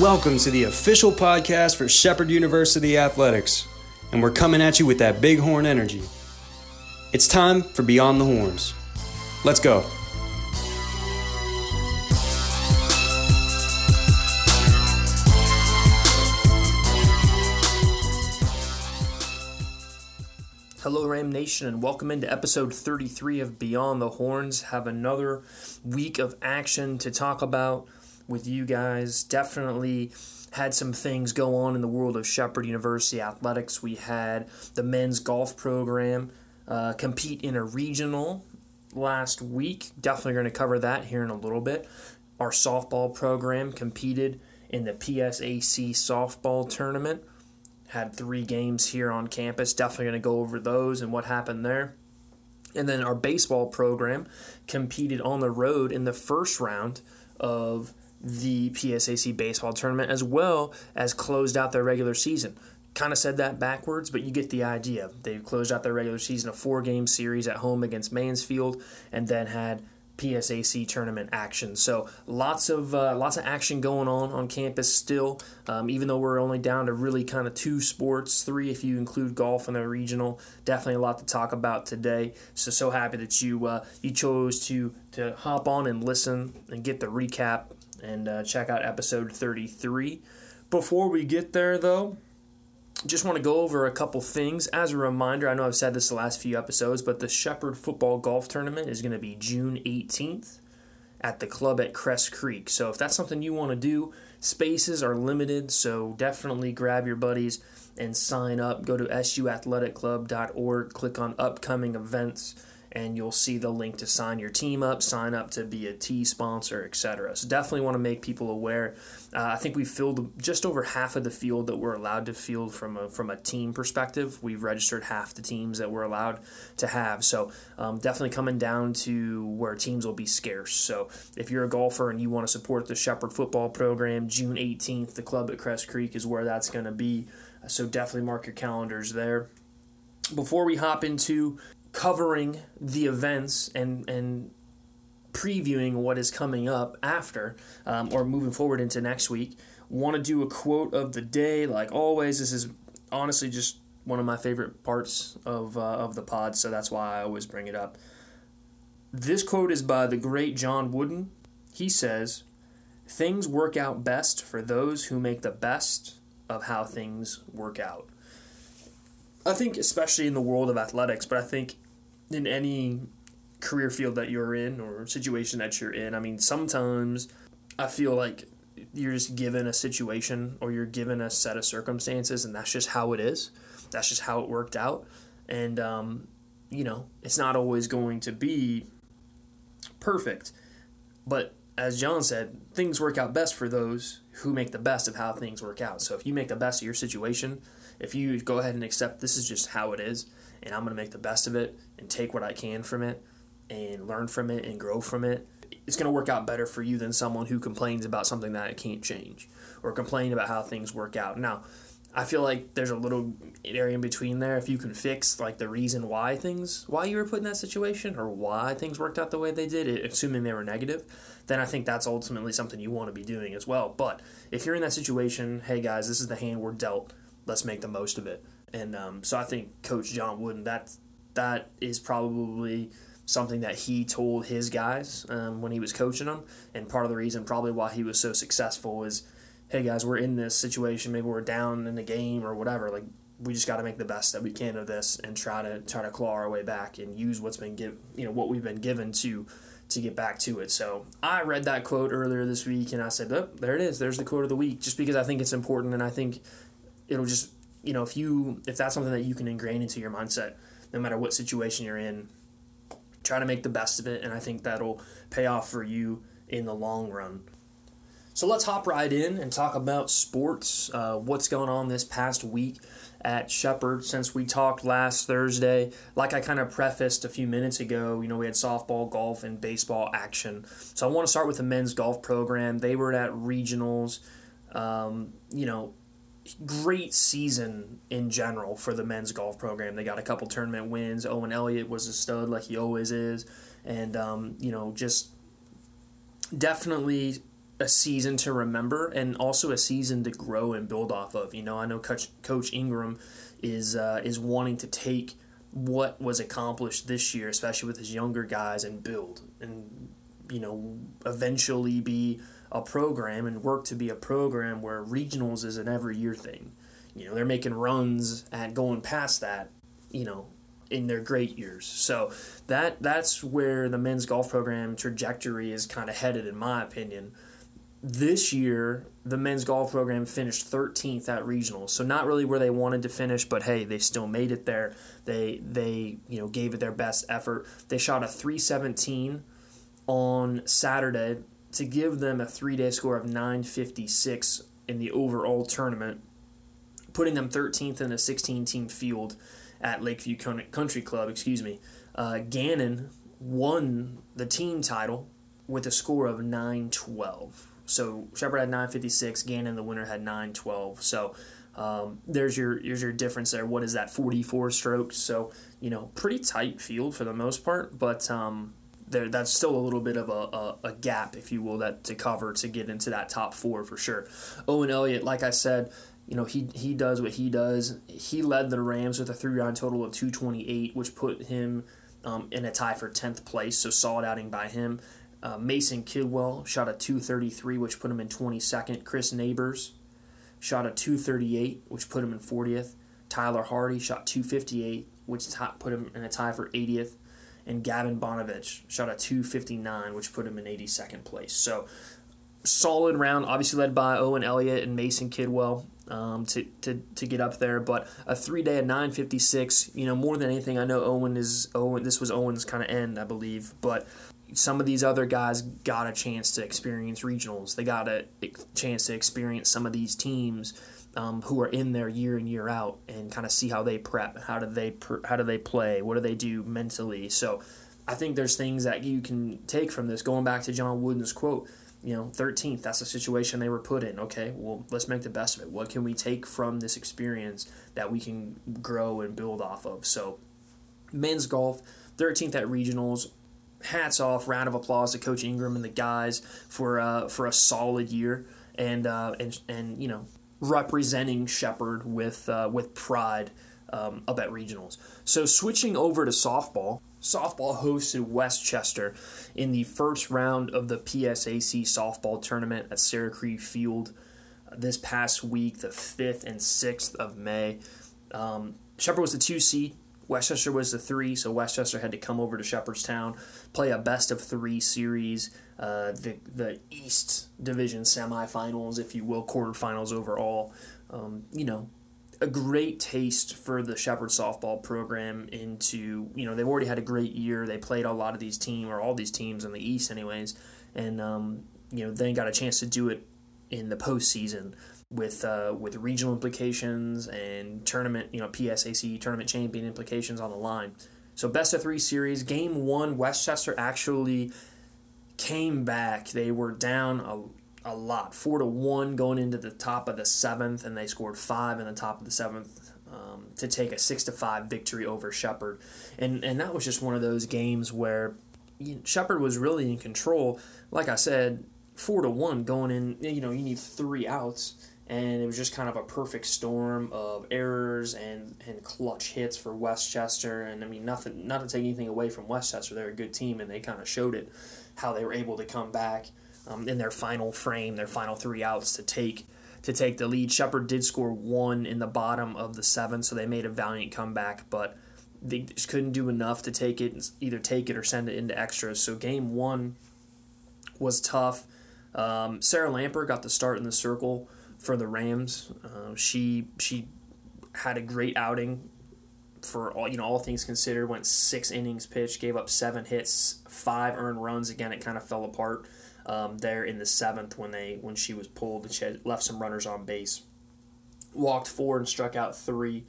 Welcome to the official podcast for Shepherd University Athletics, and we're coming at you with that bighorn energy. It's time for Beyond the Horns. Let's go. Hello, Ram Nation, and welcome into episode 33 of Beyond the Horns. Have another week of action to talk about with you guys. Definitely had some things go on in the world of Shepherd University athletics. We had the men's golf program uh, compete in a regional last week. Definitely going to cover that here in a little bit. Our softball program competed in the PSAC softball tournament. Had three games here on campus. Definitely going to go over those and what happened there. And then our baseball program competed on the road in the first round of the PSAC baseball tournament as well as closed out their regular season. Kind of said that backwards, but you get the idea. They closed out their regular season a four game series at home against Mansfield and then had PSAC tournament action. So lots of uh, lots of action going on on campus still. Um, even though we're only down to really kind of two sports, three if you include golf and the regional. Definitely a lot to talk about today. So so happy that you uh, you chose to to hop on and listen and get the recap and uh, check out episode 33. Before we get there, though, just want to go over a couple things. As a reminder, I know I've said this the last few episodes, but the Shepherd Football Golf Tournament is going to be June 18th at the club at Crest Creek. So if that's something you want to do, spaces are limited, so definitely grab your buddies and sign up. Go to suathleticclub.org, click on upcoming events and you'll see the link to sign your team up, sign up to be a T sponsor, etc. So definitely want to make people aware. Uh, I think we filled just over half of the field that we're allowed to field from a from a team perspective. We've registered half the teams that we're allowed to have. So um, definitely coming down to where teams will be scarce. So if you're a golfer and you want to support the Shepherd football program, June 18th, the club at Crest Creek is where that's going to be. So definitely mark your calendars there before we hop into covering the events and and previewing what is coming up after um, or moving forward into next week want to do a quote of the day. Like always this is honestly just one of my favorite parts of, uh, of the pod so that's why i always bring it up. This quote is by the great john wooden. He says things work out best for those who make the best of how things work out. I think especially in the world of athletics, but I think in any career field that you're in or situation that you're in, I mean, sometimes I feel like you're just given a situation or you're given a set of circumstances and that's just how it is. That's just how it worked out. And, um, you know, it's not always going to be perfect. But as John said, things work out best for those who make the best of how things work out. So if you make the best of your situation, if you go ahead and accept this is just how it is, and I'm going to make the best of it and take what I can from it and learn from it and grow from it, it's going to work out better for you than someone who complains about something that it can't change or complain about how things work out. Now, I feel like there's a little area in between there. If you can fix like the reason why things, why you were put in that situation, or why things worked out the way they did, assuming they were negative, then I think that's ultimately something you want to be doing as well. But if you're in that situation, hey guys, this is the hand we're dealt let's make the most of it. And um, so I think Coach John Wooden that that is probably something that he told his guys um, when he was coaching them, and part of the reason probably why he was so successful is, hey guys, we're in this situation. Maybe we're down in the game or whatever. Like we just got to make the best that we can of this and try to try to claw our way back and use what's been given, you know, what we've been given to to get back to it. So I read that quote earlier this week and I said, oh, there it is. There's the quote of the week. Just because I think it's important and I think it'll just you know if you if that's something that you can ingrain into your mindset no matter what situation you're in try to make the best of it and i think that'll pay off for you in the long run. So let's hop right in and talk about sports uh, what's going on this past week at shepherd since we talked last thursday. Like i kind of prefaced a few minutes ago you know we had softball golf and baseball action. So i want to start with the men's golf program. They were at regionals. Um, you know great season in general for the men's golf program. They got a couple tournament wins. Owen Elliott was a stud like he always is, and um, you know just definitely a season to remember and also a season to grow and build off of. You know, I know Coach, Coach Ingram is uh, is wanting to take what was accomplished this year, especially with his younger guys, and build and you know eventually be a program and work to be a program where regionals is an every year thing. You know, they're making runs at going past that. You know, in their great years. So that that's where the men's golf program trajectory is kind of headed, in my opinion. This year, the men's golf program finished 13th at regionals, so not really where they wanted to finish, but hey, they still made it there. They they you know gave it their best effort. They shot a 317 on Saturday to give them a three day score of 956 in the overall tournament, putting them 13th in a 16 team field at Lakeview Country Club. Excuse me. Uh, Gannon won the team title with a score of 912. So Shepherd had 956, Gannon the winner had 912. So um, there's your there's your difference there. What is that? 44 strokes. So you know, pretty tight field for the most part, but um, there that's still a little bit of a, a, a, gap, if you will, that to cover to get into that top four for sure. Owen Elliott, like I said, you know he he does what he does. He led the Rams with a three round total of 228, which put him um, in a tie for 10th place. So solid outing by him. Uh, Mason Kidwell shot a 233, which put him in 22nd. Chris Neighbors shot a 238, which put him in 40th. Tyler Hardy shot 258, which t- put him in a tie for 80th and Gavin Bonovich shot a 259, which put him in 82nd place. So solid round, obviously led by Owen Elliott and Mason Kidwell um, to, to, to get up there. But a three day at 956, you know, more than anything, I know Owen is Owen. This was Owen's kind of end, I believe. But some of these other guys got a chance to experience regionals. They got a chance to experience some of these teams um, who are in there year in year out and kind of see how they prep, how do they how do they play, what do they do mentally. So I think there's things that you can take from this. Going back to John Wooden's quote, you know, 13th, that's the situation they were put in. Okay, well, let's make the best of it. What can we take from this experience that we can grow and build off of? So, men's golf, 13th at regionals. Hats off, round of applause to Coach Ingram and the guys for uh, for a solid year and uh, and and you know representing Shepherd with uh, with pride um, up at regionals. So switching over to softball, softball hosted West Chester in the first round of the PSAC softball tournament at Sarah Creek Field uh, this past week, the fifth and sixth of May. Um, Shepherd was the two seed. West Chester was the three, so West Chester had to come over to Shepherdstown, play a best of three series uh, the the East Division semifinals, if you will, quarterfinals overall. Um, you know, a great taste for the Shepherd softball program. Into you know, they've already had a great year. They played a lot of these teams or all these teams in the East, anyways, and um, you know, they got a chance to do it in the postseason with uh, with regional implications and tournament, you know, PSAC tournament champion implications on the line. So best of three series. Game one, West Chester actually came back. They were down a, a lot, four to one going into the top of the seventh, and they scored five in the top of the seventh um, to take a six to five victory over Shepherd, and and that was just one of those games where you know, Shepherd was really in control. Like I said, four to one going in. You know, you need three outs. And it was just kind of a perfect storm of errors and, and clutch hits for West Chester. And I mean, nothing, not to take anything away from West Chester. They're a good team, and they kind of showed it how they were able to come back um, in their final frame, their final three outs to take to take the lead. Shepherd did score one in the bottom of the seventh, so they made a valiant comeback, but they just couldn't do enough to take it, either take it or send it into extras. So game one was tough. Um, Sarah Lamper got the start in the circle for the Rams. Uh, she she had a great outing for all you know all things considered went six innings pitched gave up seven hits five earned runs. Again it kind of fell apart um, there in the seventh when they when she was pulled and she had left some runners on base. Walked four and struck out three.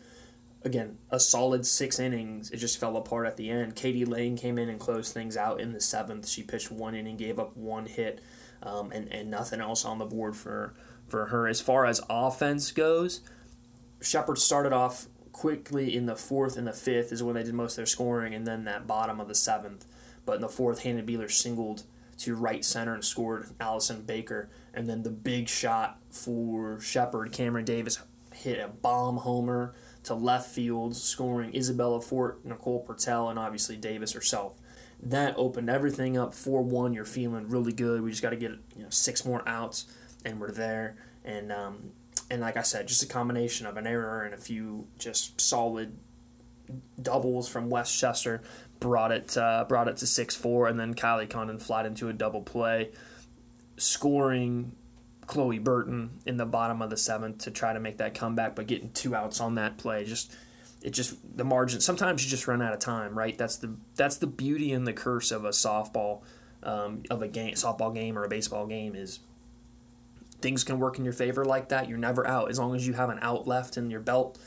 Again a solid six innings. It just fell apart at the end. Katie lane came in and closed things out in the seventh. She pitched one inning gave up one hit um, and, and nothing else on the board for for her. As far as offense goes Shepherd started off quickly in the fourth and the fifth is when they did most of their scoring, and then that bottom of the seventh. But in the fourth, Hannah Beeler singled to right center and scored Allison Baker. And then the big shot for Shepherd, Cameron Davis hit a bomb homer to left field, scoring Isabella Fort, Nicole Pertel, and obviously Davis herself. That opened everything up 4 1. You're feeling really good. We just got to get you know six more outs, and we're there. And um, and like I said, just a combination of an error and a few just solid doubles from West Chester brought it uh, brought it to six four, and then Kylie Condon flat into a double play, scoring Chloe Burton in the bottom of the seventh to try to make that comeback, but getting two outs on that play just it just the margin. Sometimes you just run out of time, right? That's the that's the beauty and the curse of a softball um, of a game, softball game or a baseball game is things can work in your favor like that. You're never out as long as you have an out left in your belt.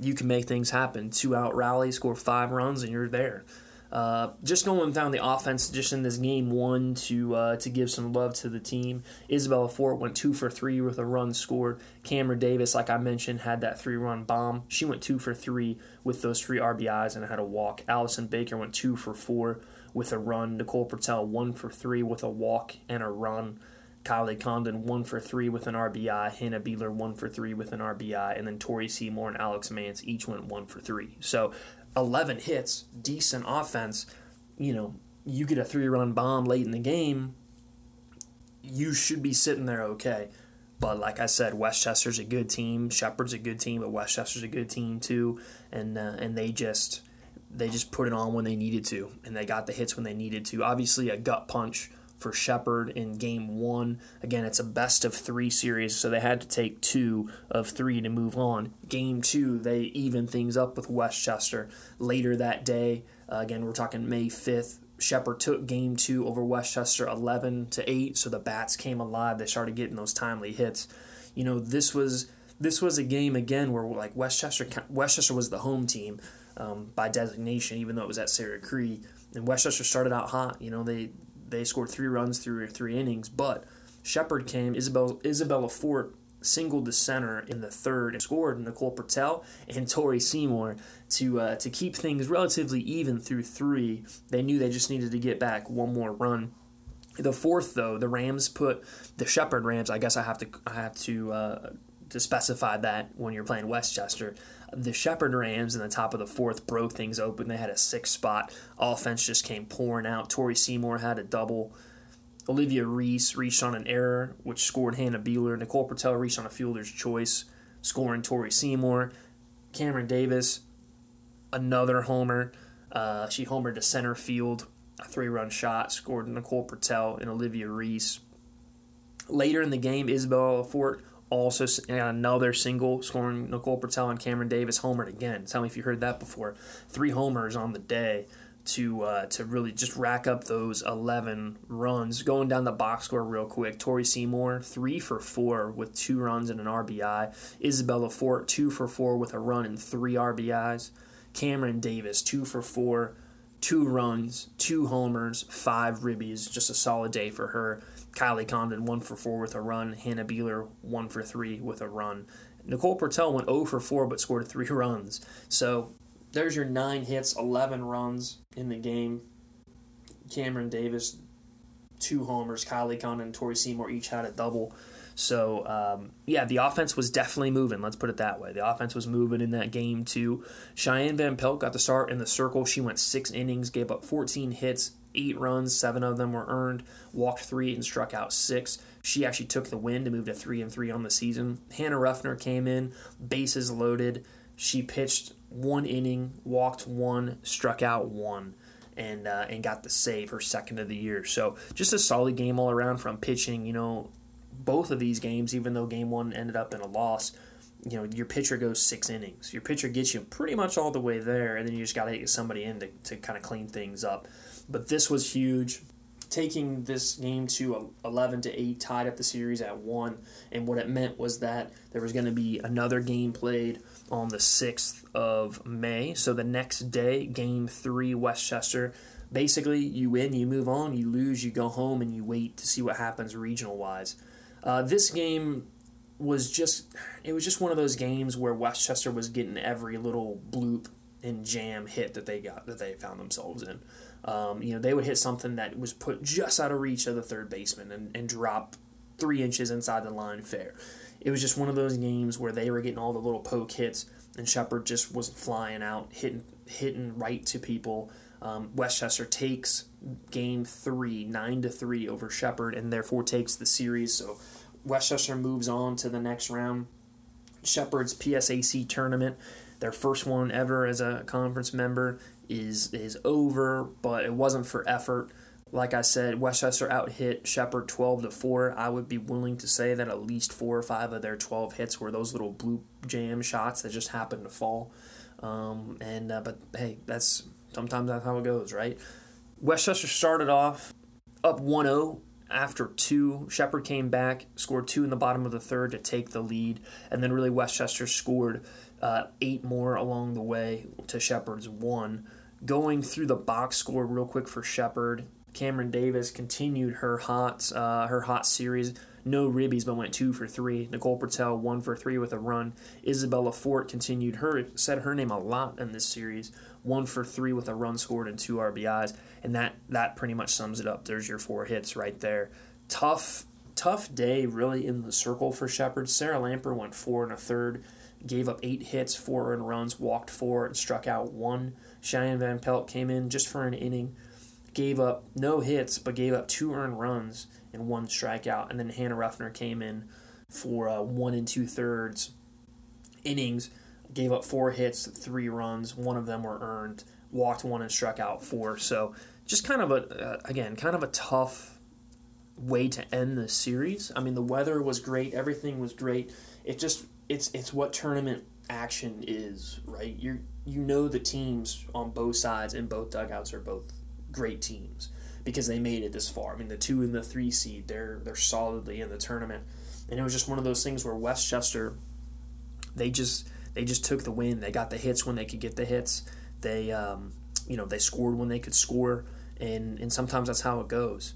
You can make things happen. Two out rally, score five runs, and you're there. Uh, just going down the offense, just in this game one to uh, to give some love to the team. Isabella Fort went two for three with a run scored. Cameron Davis, like I mentioned, had that three run bomb. She went two for three with those three RBIs and had a walk. Allison Baker went two for four with a run. Nicole Pertel one for three with a walk and a run. Kylie Condon one for three with an RBI. Hannah Beeler one for three with an RBI, and then Tori Seymour and Alex Mance each went one for three. So 11 hits, decent offense, you know, you get a three run bomb late in the game, you should be sitting there okay. But like I said, West Chester's a good team. Shepherd's a good team, but West Chester's a good team too. And uh, and they just they just put it on when they needed to, and they got the hits when they needed to. Obviously, a gut punch for Shepherd in game one. Again, it's a best of three series, so they had to take two of three to move on. Game two, they even things up with West Chester. Later that day, uh, again, we're talking May 5th. Shepherd took game two over West Chester 11 to 8, so the bats came alive. They started getting those timely hits. You know, this was this was a game again where like West Chester Westchester was the home team um, by designation, even though it was at Sarah Cree. And West Chester started out hot. You know, they they scored three runs through three innings, but Shepherd came. Isabel, Isabella Fort singled the center in the third and scored Nicole Pertel and Tori Seymour to uh, to keep things relatively even through three. They knew they just needed to get back one more run. The fourth, though, the Rams put the Shepherd Rams. I guess I have to I have to uh, to specify that when you're playing West Chester. The Shepherd Rams in the top of the fourth broke things open. They had a six spot. Offense just came pouring out. Tori Seymour had a double. Olivia Reese reached on an error, which scored Hannah Beeler. Nicole Pertel reached on a fielder's choice, scoring Tori Seymour. Cameron Davis, another homer. Uh, she homered to center field, a three run shot, scored Nicole Pertel and Olivia Reese. Later in the game, Isabel Fort also another single scoring Nicole Pertel and Cameron Davis homered again. Tell me if you heard that before. Three homers on the day to uh, to really just rack up those 11 runs. Going down the box score real quick. Tori Seymour, three for four with two runs and an RBI. Isabella Fort, two for four with a run and three RBIs. Cameron Davis, two for four, two runs, two homers, five ribbies. Just a solid day for her. Kylie Condon, one for four with a run. Hannah Beeler, one for three with a run. Nicole Pertel went 0 for 4 but scored three runs. So there's your nine hits, 11 runs in the game. Cameron Davis, two homers. Kylie Condon and Tori Seymour each had a double. So, um, yeah, the offense was definitely moving. Let's put it that way. The offense was moving in that game, too. Cheyenne Van Pelt got the start in the circle. She went six innings, gave up 14 hits, eight runs, seven of them were earned, walked three and struck out six. She actually took the win to move to three and three on the season. Hannah Ruffner came in, bases loaded. She pitched one inning, walked one, struck out one, and uh, and got the save, her second of the year. So just a solid game all around from pitching. You know, both of these games, even though game one ended up in a loss, you know, your pitcher goes six innings. Your pitcher gets you pretty much all the way there, and then you just got to get somebody in to, to kind of clean things up. But this was huge. Taking this game to 11 to 8 tied up the series at 1. And what it meant was that there was going to be another game played on the 6th of May. So the next day, game 3, West Chester. Basically, you win, you move on, you lose, you go home, and you wait to see what happens regional wise. Uh, this game was just it was just one of those games where West Chester was getting every little bloop and jam hit that they got that they found themselves in. Um, you know, they would hit something that was put just out of reach of the third baseman and, and drop three inches inside the line fair. It was just one of those games where they were getting all the little poke hits, and Shepherd just was flying out, hitting hitting right to people. Um, West Chester takes game three, nine to three over Shepherd, and therefore takes the series. So West Chester moves on to the next round. Shepherd's PSAC tournament, their first one ever as a conference member, is is over, but it wasn't for effort. Like I said, West Chester out hit Shepherd 12 to 4. I would be willing to say that at least four or five of their 12 hits were those little blue jam shots that just happened to fall. Um, and uh, but hey, that's sometimes that's how it goes, right? West Chester started off up 1-0 after two. Shepherd came back, scored two in the bottom of the third to take the lead, and then really West Chester scored uh, eight more along the way to Shepherd's one. Going through the box score real quick for Shepherd, Cameron Davis continued her hot uh, her hot series. No ribbies, but went two for three. Nicole Pertel one for three with a run. Isabella Fort continued her said her name a lot in this series. One for three with a run scored and two RBIs, and that that pretty much sums it up. There's your four hits right there. Tough tough day really in the circle for Shepherd. Sarah Lamper went four and a third, gave up eight hits, four earned runs, walked four, and struck out one. Cheyenne Van Pelt came in just for an inning, gave up no hits, but gave up two earned runs and one strikeout. And then Hannah Ruffner came in for uh, one and two thirds innings, gave up four hits, three runs. One of them were earned, walked one and struck out four. So just kind of a uh, again kind of a tough way to end the series. I mean, the weather was great, everything was great. It just it's it's what tournament action is, right? You you know the teams on both sides and both dugouts are both great teams because they made it this far. I mean, the two and the three seed, they're they're solidly in the tournament, and it was just one of those things where West Chester, they just they just took the win. They got the hits when they could get the hits. They um, you know they scored when they could score, and and sometimes that's how it goes.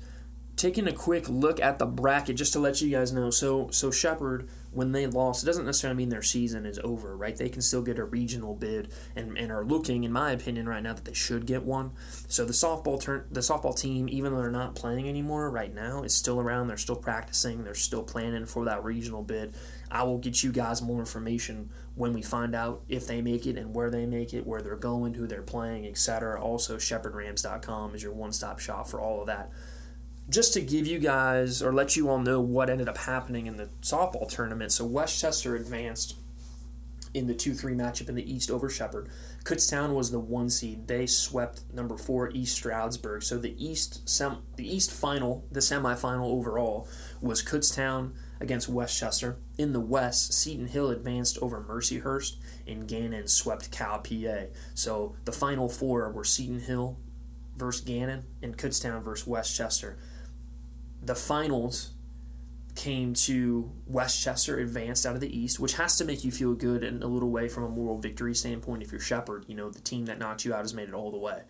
Taking a quick look at the bracket just to let you guys know. So so Shepherd when they lost, it doesn't necessarily mean their season is over, right? They can still get a regional bid and, and are looking, in my opinion, right now that they should get one. So the softball turn the softball team, even though they're not playing anymore right now, is still around. They're still practicing. They're still planning for that regional bid. I will get you guys more information when we find out if they make it and where they make it, where they're going, who they're playing, etc. Also, ShepherdRams.com is your one-stop shop for all of that just to give you guys or let you all know what ended up happening in the softball tournament. So West Chester advanced in the 2 3 matchup in the East over Shepherd. Kutztown was the one seed. They swept number four East Stroudsburg. So the East sem- the East final, the semifinal overall, was Kutztown against West Chester. In the West, Seton Hill advanced over Mercyhurst, and Gannon swept Cal PA. So the final four were Seton Hill versus Gannon and Kutztown versus West Chester the finals came to West Chester advanced out of the East, which has to make you feel good in a little way from a moral victory standpoint. If you're Shepherd, you know, the team that knocked you out has made it all the way.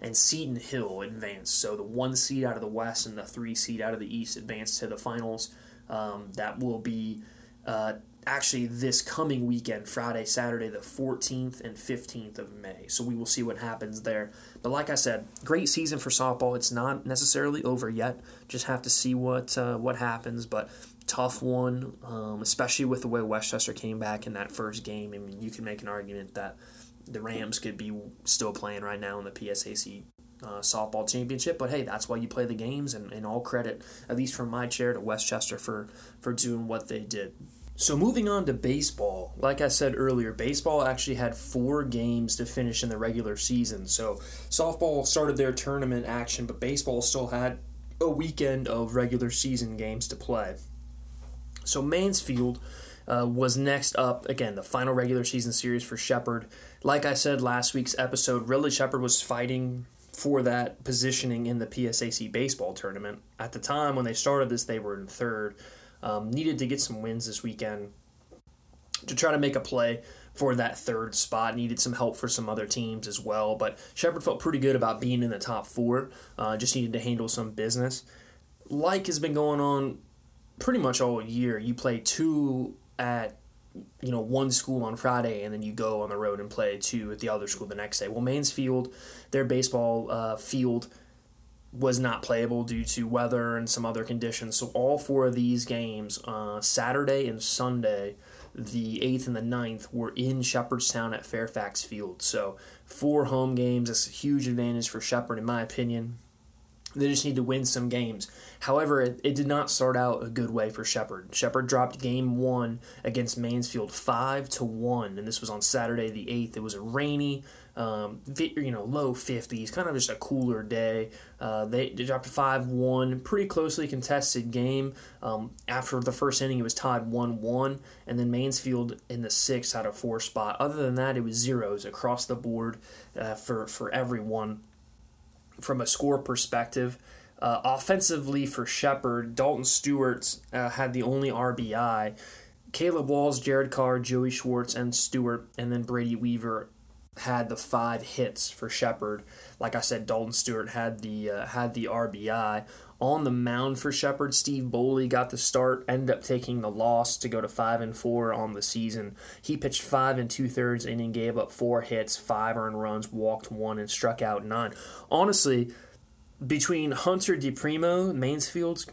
And Seton Hill advanced. So the one seed out of the West and the three seed out of the East advanced to the finals. Um, that will be uh, actually this coming weekend, Friday, Saturday, the 14th and 15th of May. So we will see what happens there. But like I said, great season for softball. It's not necessarily over yet. Just have to see what uh, what happens. But tough one, um, especially with the way West Chester came back in that first game. I mean, you can make an argument that the Rams could be still playing right now in the PSAC uh, softball championship. But hey, that's why you play the games, and, and all credit, at least from my chair, to West Chester for for doing what they did. So moving on to baseball, like I said earlier, baseball actually had four games to finish in the regular season. So softball started their tournament action, but baseball still had a weekend of regular season games to play. So Mansfield uh, was next up again, the final regular season series for Shepherd. Like I said last week's episode, really Shepherd was fighting for that positioning in the PSAC baseball tournament. At the time when they started this, they were in third. Um, needed to get some wins this weekend to try to make a play for that third spot. Needed some help for some other teams as well, but Shepherd felt pretty good about being in the top four. Uh, just needed to handle some business. Like has been going on pretty much all year. You play two at you know one school on Friday and then you go on the road and play two at the other school the next day. Well, Mansfield, their baseball uh, field was not playable due to weather and some other conditions. So all four of these games, uh, Saturday and Sunday, the 8th and the 9th, were in Shepherdstown at Fairfax Field. So four home games. That's a huge advantage for Shepherd, in my opinion. They just need to win some games. However, it, it did not start out a good way for Shepherd. Shepherd dropped game one against Mansfield five to one, and this was on Saturday the eighth. It was a rainy, um, you know, low fifties, kind of just a cooler day. Uh, they, they dropped five one, pretty closely contested game. Um, after the first inning, it was tied one one, and then Mansfield in the sixth had a four spot. Other than that, it was zeros across the board uh, for for everyone from a score perspective. Uh, offensively for Shepherd, Dalton Stewart uh, had the only RBI. Caleb Walls, Jared Carr, Joey Schwartz, and Stewart, and then Brady Weaver had the five hits for Shepherd. Like I said, Dalton Stewart had the uh, had the RBI on the mound for Shepherd. Steve Boley got the start, ended up taking the loss to go to five and four on the season. He pitched five and two thirds inning, gave up four hits, five earned runs, walked one, and struck out nine. Honestly, between Hunter DiPrimo, Mansfield's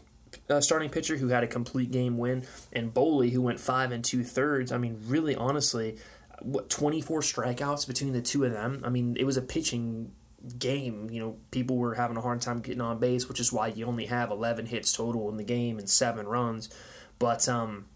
uh, starting pitcher who had a complete game win, and Boley who went five and two thirds. I mean, really, honestly, what 24 strikeouts between the two of them. I mean, it was a pitching game, you know, people were having a hard time getting on base, which is why you only have 11 hits total in the game and seven runs. But, um,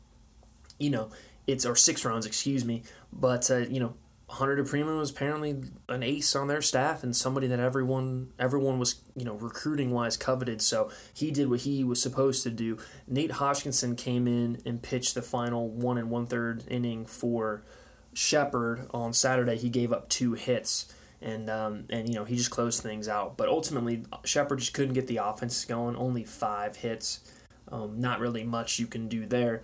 you know, it's, or six runs, excuse me. But, uh, you know, Hunter DiPrimo was apparently an ace on their staff and somebody that everyone everyone was you know recruiting wise coveted. So he did what he was supposed to do. Nate Hodgkinson came in and pitched the final one and one third inning for Shepherd on Saturday. He gave up two hits and um, and you know he just closed things out. But ultimately, Shepherd just couldn't get the offense going. Only five hits, um, not really much you can do there.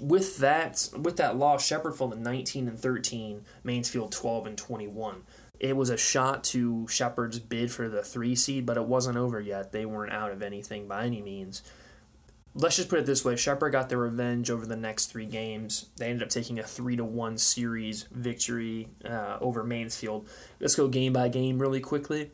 With that, with that loss, Shepherd fell to 19 and 13, Mansfield 12 and 21. It was a shot to Shepherd's bid for the three seed, but it wasn't over yet. They weren't out of anything by any means let's just put it this way: Shepherd got their revenge over the next three games. They ended up taking a three to one series victory uh, over Mansfield. Let's go game by game really quickly.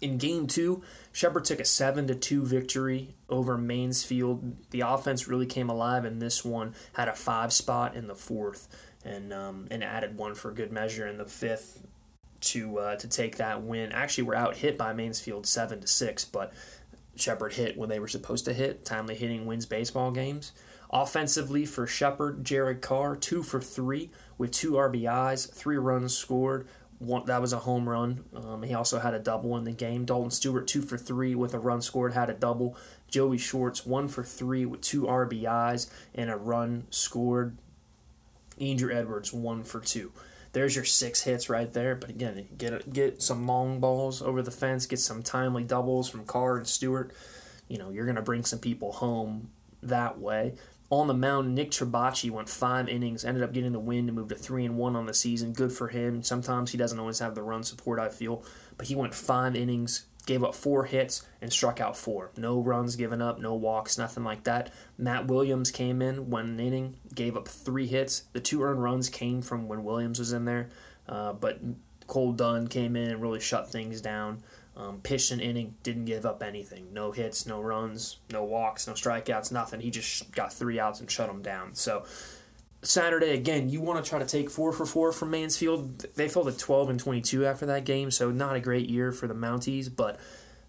In game two, Shepherd took a seven to two victory over Mansfield. The offense really came alive in this one. Had a five spot in the fourth, and um, and added one for good measure in the fifth to uh, to take that win. Actually, we're out hit by Mansfield seven to six, but Shepherd hit when they were supposed to hit. Timely hitting wins baseball games. Offensively for Shepherd, Jared Carr, two for three with two RBIs, three runs scored. One, that was a home run. Um, he also had a double in the game. Dalton Stewart, two for three with a run scored, had a double. Joey Schwartz, one for three with two RBIs and a run scored. Andrew Edwards, one for two there's your six hits right there. But again, get get some long balls over the fence, get some timely doubles from Carr and Stewart. You know, you're going to bring some people home that way. On the mound, Nick Trabacci went five innings, ended up getting the win to move to three and one on the season. Good for him. Sometimes he doesn't always have the run support, I feel, but he went five innings, gave up four hits and struck out four. No runs given up, no walks, nothing like that. Matt Williams came in one inning, gave up three hits. The two earned runs came from when Williams was in there, uh, but Cole Dunn came in and really shut things down. Um, pitched an inning, didn't give up anything. No hits, no runs, no walks, no strikeouts, nothing. He just got three outs and shut them down. So Saturday again, you want to try to take four for four from Mansfield. They fell to twelve and twenty two after that game, so not a great year for the Mounties. But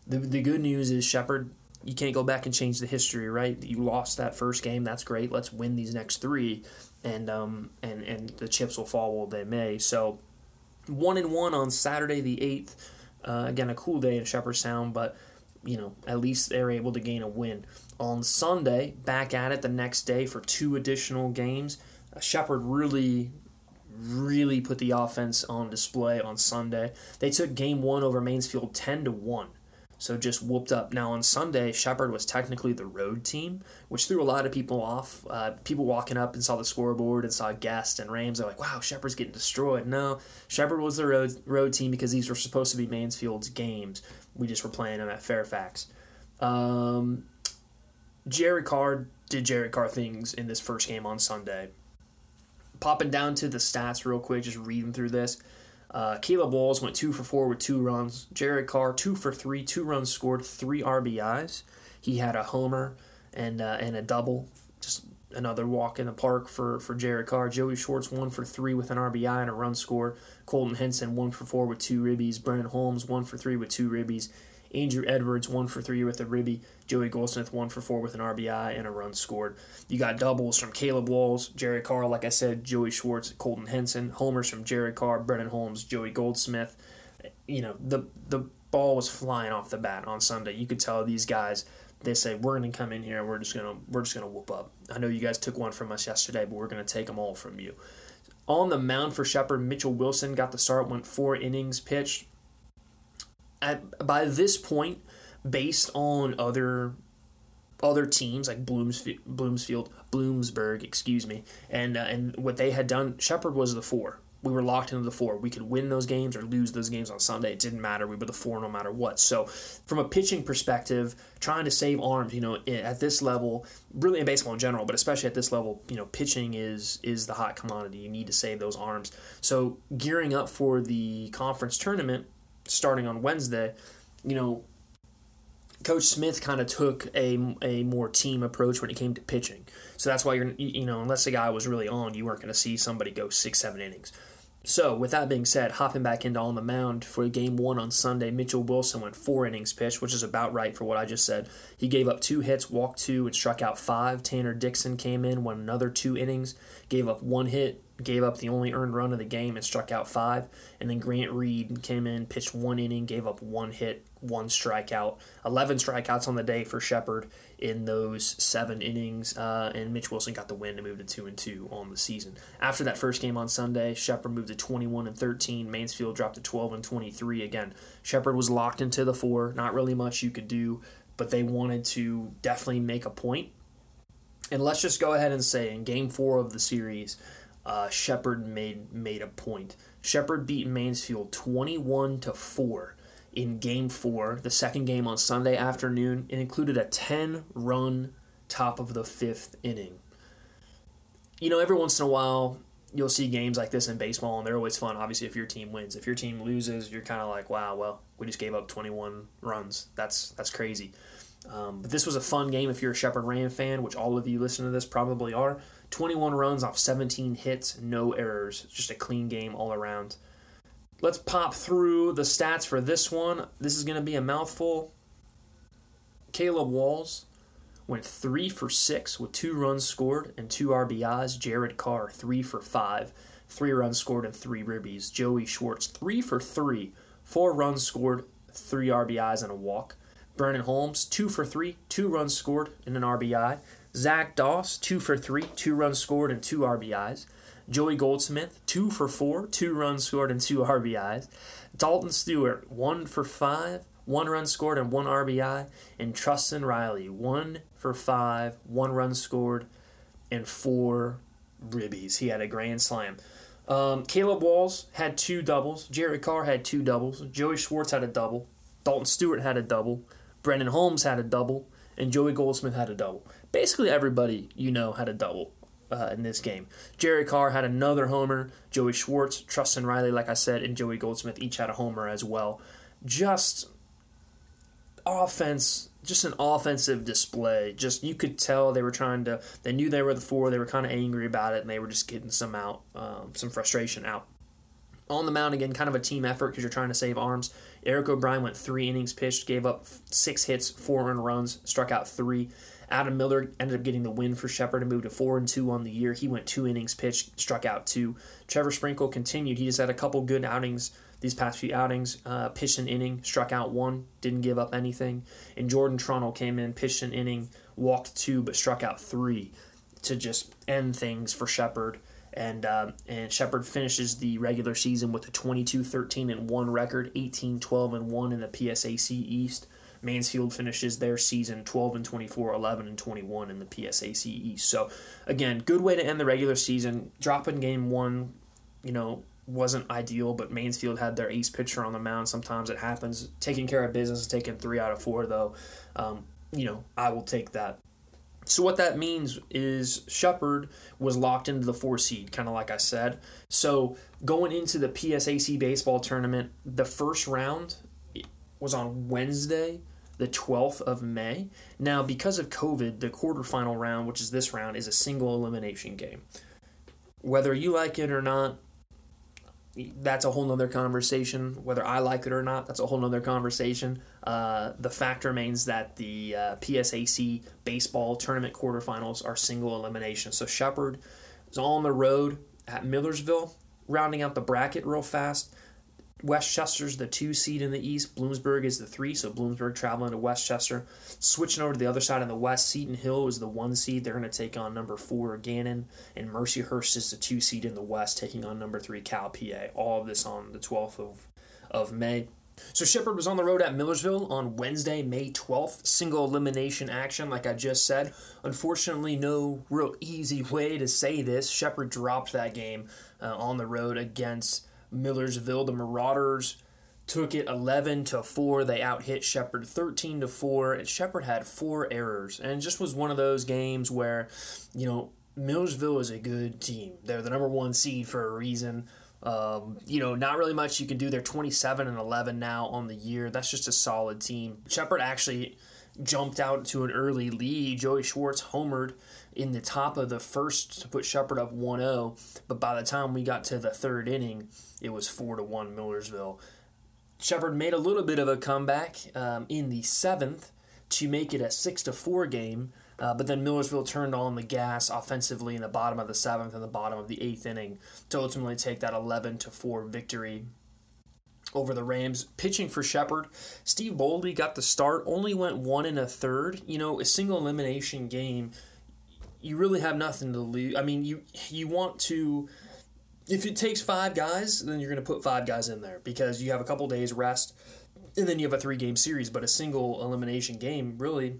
the the good news is Shepherd, you can't go back and change the history, right? You lost that first game, that's great. Let's win these next three, and um and and the chips will fall where they may. So one and one on Saturday the eighth. Uh, again, a cool day in Shepherdstown, but you know at least they're able to gain a win. On Sunday, back at it the next day for two additional games. Shepherd really, really put the offense on display on Sunday. They took game one over Mansfield 10 to 1. So just whooped up. Now on Sunday, Shepherd was technically the road team, which threw a lot of people off. Uh, people walking up and saw the scoreboard and saw Guest and Rams. They're like, "Wow, Shepherd's getting destroyed." No, Shepherd was the road road team because these were supposed to be Mansfield's games. We just were playing them at Fairfax. Um, Jerry Carr did Jerry Carr things in this first game on Sunday popping down to the stats real quick, just reading through this. Uh, Caleb Walls went two for four with two runs. Jared Carr two for three, two runs scored, three RBIs. He had a homer and uh, and a double. Just another walk in the park for for Jared Carr. Joey Schwartz one for three with an RBI and a run scored. Colton Henson one for four with two ribbies. Brennan Holmes one for three with two ribbies. Andrew Edwards, one for three with a ribby. Joey Goldsmith, one for four with an RBI and a run scored. You got doubles from Caleb Walls, Jared Carr, like I said, Joey Schwartz, Colton Henson. Homers from Jared Carr, Brennan Holmes, Joey Goldsmith. You know, the, the ball was flying off the bat on Sunday. You could tell these guys they say we're going to come in here and we're just going to we're just going to whoop up. I know you guys took one from us yesterday, but we're going to take them all from you. On the mound for Shepherd, Mitchell Wilson got the start, went four innings pitched, at by this point, based on other other teams like Bloomsfield, Bloomsfield, Bloomsburg, excuse me, and uh, and what they had done, Shepherd was the four. We were locked into the four. We could win those games or lose those games on Sunday. It didn't matter. We were the four no matter what. So, from a pitching perspective, trying to save arms, you know, at this level, really in baseball in general, but especially at this level, you know, pitching is is the hot commodity. You need to save those arms. So, gearing up for the conference tournament, starting on Wednesday, you know, Coach Smith kind of took a, a more team approach when it came to pitching. So that's why you're, you know, unless the guy was really on, you weren't going to see somebody go six, seven innings. So, with that being said, hopping back into on the mound for game one on Sunday, Mitchell Wilson went four innings pitched, which is about right for what I just said. He gave up two hits, walked two, and struck out five. Tanner Dixon came in, won another two innings, gave up one hit, gave up the only earned run of the game and struck out five. And then Grant Reed came in, pitched one inning, gave up one hit, one strikeout. 11 strikeouts on the day for Shepherd in those seven innings. Uh, and Mitch Wilson got the win to move to 2 and 2 on the season. After that first game on Sunday, Shepherd moved to 21 and 13. Mansfield dropped to 12 and 23. Again, Shepherd was locked into the four. Not really much you could do, but they wanted to definitely make a point. And let's just go ahead and say in game four of the series, uh, Shepherd made made a point. Shepherd beat Mansfield 21 to 4 in game 4, the second game on Sunday afternoon. It included a 10 run top of the 5th inning. You know, every once in a while you'll see games like this in baseball and they're always fun obviously if your team wins. If your team loses, you're kind of like, "Wow, well, we just gave up 21 runs. That's that's crazy." Um, but this was a fun game if you're a Shepherd Ram fan, which all of you listening to this probably are. 21 runs off 17 hits, no errors. Just a clean game all around. Let's pop through the stats for this one. This is going to be a mouthful. Caleb Walls went 3 for 6 with 2 runs scored and 2 RBIs. Jared Carr, 3 for 5, 3 runs scored and 3 ribbies. Joey Schwartz, 3 for 3, 4 runs scored, 3 RBIs and a walk. Brennan Holmes, 2 for 3, 2 runs scored and an RBI. Zach Doss, two for three, two runs scored and two RBIs. Joey Goldsmith, two for four, two runs scored and two RBIs. Dalton Stewart, one for five, one run scored and one RBI. And Trustin Riley, one for five, one run scored and four ribbies. He had a grand slam. Um, Caleb Walls had two doubles. Jerry Carr had two doubles. Joey Schwartz had a double. Dalton Stewart had a double. Brennan Holmes had a double. And Joey Goldsmith had a double basically everybody you know had a double uh, in this game. Jerry Carr had another homer. Joey Schwartz, Trustin Riley, like I said, and Joey Goldsmith each had a homer as well. Just offense, just an offensive display. Just you could tell they were trying to. They knew they were the four. They were kind of angry about it, and they were just getting some out, um, some frustration out. On the mound again, kind of a team effort because you're trying to save arms. Eric O'Brien went three innings pitched, gave up six hits, four earned runs, struck out three. Adam Miller ended up getting the win for Shepherd and moved to four and two on the year. He went two innings pitched, struck out two. Trevor Sprinkle continued. He just had a couple good outings these past few outings. Uh, pitched an inning, struck out one, didn't give up anything. And Jordan Tronnell came in, pitched an inning, walked two, but struck out three to just end things for Shepherd. And uh, and Shepherd finishes the regular season with a 22-13 and one record, 18-12 and one in the PSAC East. Mansfield finishes their season 12 and 24, 11 and 21 in the PSAC East. So, again, good way to end the regular season. Dropping game one, you know, wasn't ideal, but Mansfield had their ace pitcher on the mound. Sometimes it happens. Taking care of business, taking three out of four, though, um, you know, I will take that. So what that means is Shepherd was locked into the four seed, kind of like I said. So going into the PSAC baseball tournament, the first round was on Wednesday, the 12th of May. Now, because of COVID, the quarterfinal round, which is this round, is a single elimination game. Whether you like it or not, that's a whole nother conversation. Whether I like it or not, that's a whole nother conversation. Uh, the fact remains that the uh, PSAC baseball tournament quarterfinals are single elimination. So Shepherd is on the road at Millersville, rounding out the bracket real fast. West Chester's the two seed in the East. Bloomsburg is the three, so Bloomsburg traveling to West Chester. Switching over to the other side in the West, Seton Hill is the one seed. They're going to take on number four Gannon, and Mercyhurst is the two seed in the West, taking on number three Cal PA. All of this on the 12th of, of May. So Shepherd was on the road at Millersville on Wednesday, May 12th. Single elimination action, like I just said. Unfortunately, no real easy way to say this. Shepherd dropped that game uh, on the road against Millersville. The Marauders took it 11 to 4. They out hit Shepherd 13 to 4. And Shepherd had four errors. And it just was one of those games where, you know, Millersville is a good team. They're the number one seed for a reason. Um, you know, not really much you can do. They're 27 and 11 now on the year. That's just a solid team. Shepherd actually jumped out to an early lead. Joey Schwartz homered in the top of the first to put Shepherd up 1 0. But by the time we got to the third inning, it was 4 to 1 Millersville. Shepherd made a little bit of a comeback um, in the seventh to make it a 6 to 4 game. Uh, but then Millersville turned on the gas offensively in the bottom of the seventh and the bottom of the eighth inning to ultimately take that 11 to 4 victory over the Rams. Pitching for Shepherd, Steve Boldy got the start, only went one and a third. You know, a single elimination game, you really have nothing to lose. I mean, you you want to. If it takes five guys, then you're going to put five guys in there because you have a couple days rest, and then you have a three game series. But a single elimination game, really,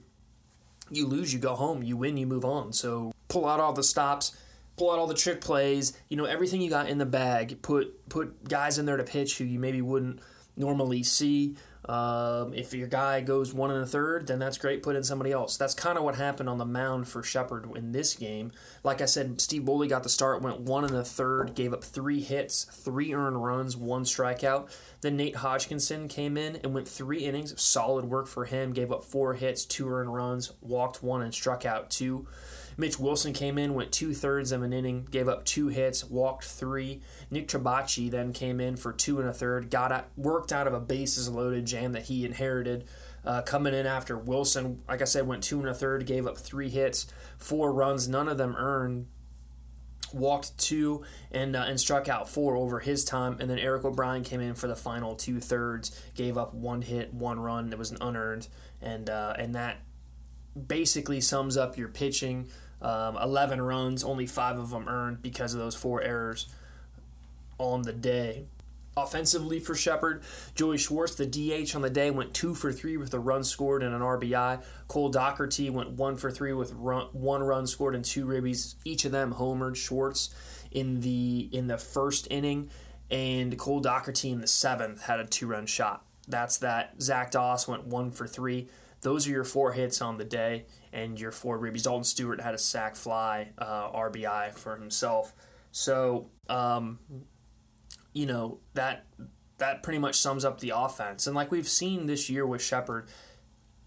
you lose, you go home. You win, you move on. So pull out all the stops pull out all the trick plays, you know, everything you got in the bag. Put put guys in there to pitch who you maybe wouldn't normally see. Um, if your guy goes one and a third, then that's great. Put in somebody else. That's kind of what happened on the mound for Shepherd in this game. Like I said, Steve Boley got the start, went one and a third, gave up three hits, three earned runs, one strikeout. Then Nate Hodgkinson came in and went three innings, solid work for him. Gave up four hits, two earned runs, walked one, and struck out two. Mitch Wilson came in, went two thirds of an inning, gave up two hits, walked three. Nick Trabachi then came in for two and a third, got out, worked out of a bases loaded jam that he inherited. Uh, coming in after Wilson, like I said, went two and a third, gave up three hits, four runs, none of them earned walked two and uh, and struck out four over his time. And then Eric O'Brien came in for the final two thirds, gave up one hit, one run. It was an unearned, and uh, and that basically sums up your pitching. Um, 11 runs, only five of them earned because of those four errors on the day. Offensively for Shepherd, Joey Schwartz, the DH on the day, went two for three with a run scored and an RBI. Cole Doherty went one for three with run, one run scored and two ribbies. Each of them homered Schwartz in the in the first inning, and Cole Doherty in the seventh had a two run shot. That's that. Zach Doss went one for three. Those are your four hits on the day and your four ribbies. Dalton Stewart had a sac fly uh, RBI for himself. So, um, you know that that pretty much sums up the offense. And like we've seen this year with Shepherd,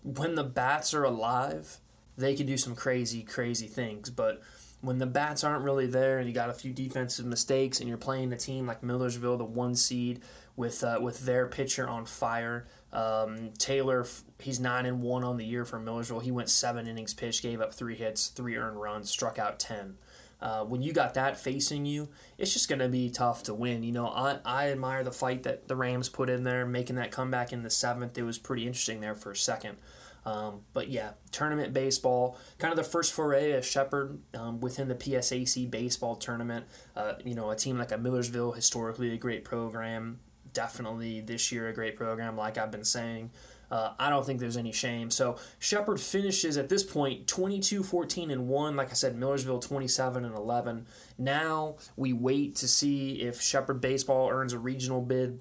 when the bats are alive, they can do some crazy, crazy things. But when the bats aren't really there and you got a few defensive mistakes and you're playing a team like Millersville, the one seed, with uh, with their pitcher on fire, um, Taylor, he's nine and one on the year for Millersville. He went seven innings pitched, gave up three hits, three earned runs, struck out ten. Uh, when you got that facing you, it's just going to be tough to win. You know, I, I admire the fight that the Rams put in there, making that comeback in the seventh. It was pretty interesting there for a second. Um, but yeah, tournament baseball, kind of the first foray of Shepherd um, within the PSAC baseball tournament. Uh, you know, a team like a Millersville, historically a great program, definitely this year a great program, like I've been saying. Uh, I don't think there's any shame. So Shepherd finishes at this point 22 14 and 1. Like I said, Millersville 27 and 11. Now we wait to see if Shepherd Baseball earns a regional bid.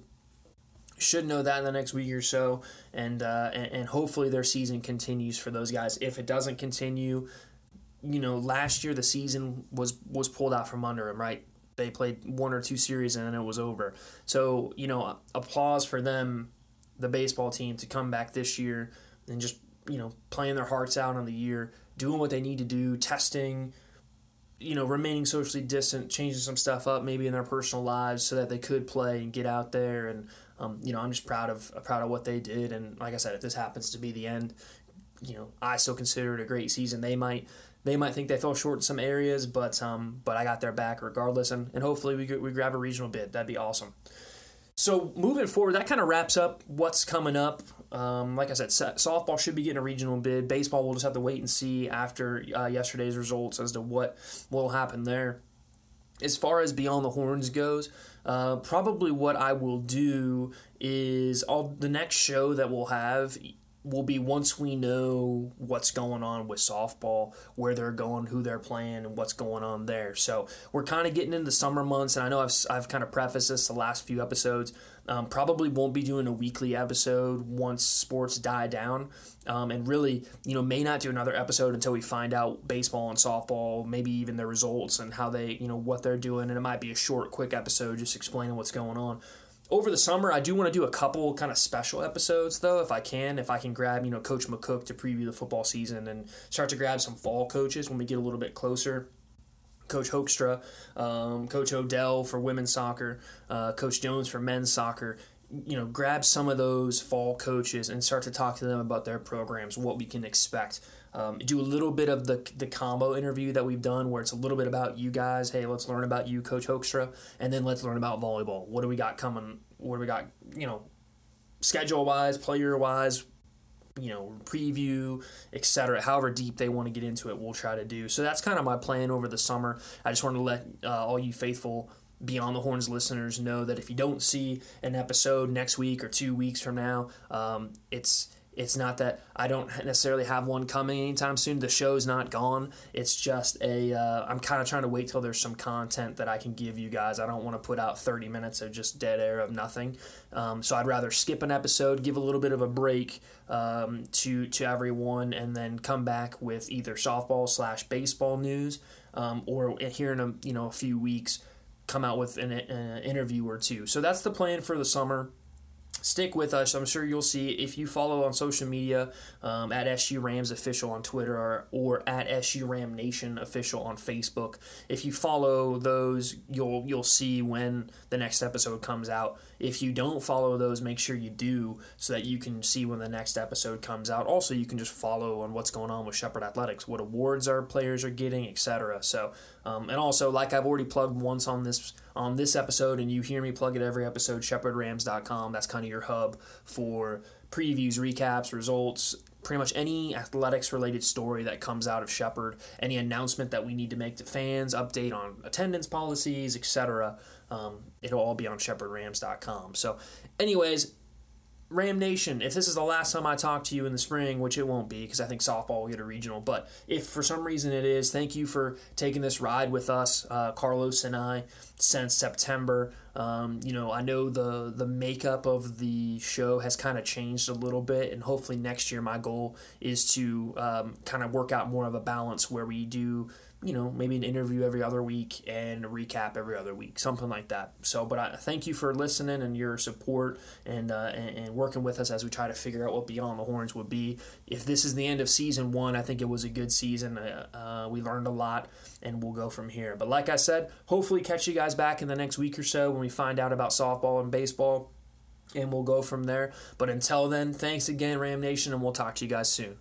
Should know that in the next week or so, and, uh, and and hopefully their season continues for those guys. If it doesn't continue, you know, last year the season was was pulled out from under him, right? They played one or two series and then it was over. So, you know, applause for them, the baseball team, to come back this year and just, you know, playing their hearts out on the year, doing what they need to do, testing, you know, remaining socially distant, changing some stuff up maybe in their personal lives so that they could play and get out there. And, um, you know, I'm just proud of proud of what they did. And like I said, if this happens to be the end, you know, I still consider it a great season. They might they might think they fell short in some areas, but um, but I got their back regardless, and, and hopefully we we grab a regional bid. That'd be awesome. So moving forward, that kind of wraps up what's coming up. Um, like I said, softball should be getting a regional bid. Baseball, we'll just have to wait and see after uh, yesterday's results as to what will happen there. As far as Beyond the Horns goes, uh, probably what I will do is all the next show that we'll have will be once we know what's going on with softball, where they're going, who they're playing, and what's going on there. So we're kind of getting into summer months, and I know I've, I've kind of prefaced this the last few episodes. Um, probably won't be doing a weekly episode once sports die down, um, and really, you know, may not do another episode until we find out baseball and softball, maybe even their results and how they, you know, what they're doing. And it might be a short, quick episode just explaining what's going on over the summer, I do want to do a couple kind of special episodes, though, if I can. If I can grab, you know, Coach McCook to preview the football season and start to grab some fall coaches when we get a little bit closer. Coach Hoekstra, um, Coach Odell for women's soccer, uh, Coach Jones for men's soccer. You know, grab some of those fall coaches and start to talk to them about their programs, what we can expect. Um, do a little bit of the the combo interview that we've done, where it's a little bit about you guys. Hey, let's learn about you, Coach Hoekstra, and then let's learn about volleyball. What do we got coming? What do we got? You know, schedule wise, player wise, you know, preview, etc. However deep they want to get into it, we'll try to do. So that's kind of my plan over the summer. I just wanted to let uh, all you faithful Beyond the Horns listeners know that if you don't see an episode next week or two weeks from now, um, it's it's not that I don't necessarily have one coming anytime soon. The show's not gone. It's just a. am kind of trying to wait till there's some content that I can give you guys. I don't want to put out 30 minutes of just dead air of nothing. Um, so I'd rather skip an episode, give a little bit of a break um, to to everyone, and then come back with either softball slash baseball news, um, or here in a you know a few weeks, come out with an, an interview or two. So that's the plan for the summer stick with us. I'm sure you'll see if you follow on social media um, at SU Rams official on Twitter or, or at SU Ram Nation official on Facebook. If you follow those, you'll you'll see when the next episode comes out. If you don't follow those, make sure you do so that you can see when the next episode comes out. Also, you can just follow on what's going on with Shepherd Athletics, what awards our players are getting, etc. So, um, and also, like I've already plugged once on this on this episode, and you hear me plug it every episode, ShepherdRams.com. That's kind of your hub for previews, recaps, results, pretty much any athletics related story that comes out of Shepherd, any announcement that we need to make to fans, update on attendance policies, etc. Um, it'll all be on ShepherdRams.com. So, anyways, Ram Nation, if this is the last time I talk to you in the spring, which it won't be because I think softball will get a regional, but if for some reason it is, thank you for taking this ride with us, uh, Carlos and I, since September. Um, you know, I know the the makeup of the show has kind of changed a little bit, and hopefully next year my goal is to um, kind of work out more of a balance where we do you know, maybe an interview every other week and a recap every other week, something like that. So, but I thank you for listening and your support and, uh, and, and working with us as we try to figure out what Beyond the Horns would be. If this is the end of season one, I think it was a good season. Uh, uh, we learned a lot, and we'll go from here. But like I said, hopefully catch you guys back in the next week or so when we find out about softball and baseball, and we'll go from there. But until then, thanks again, Ram Nation, and we'll talk to you guys soon.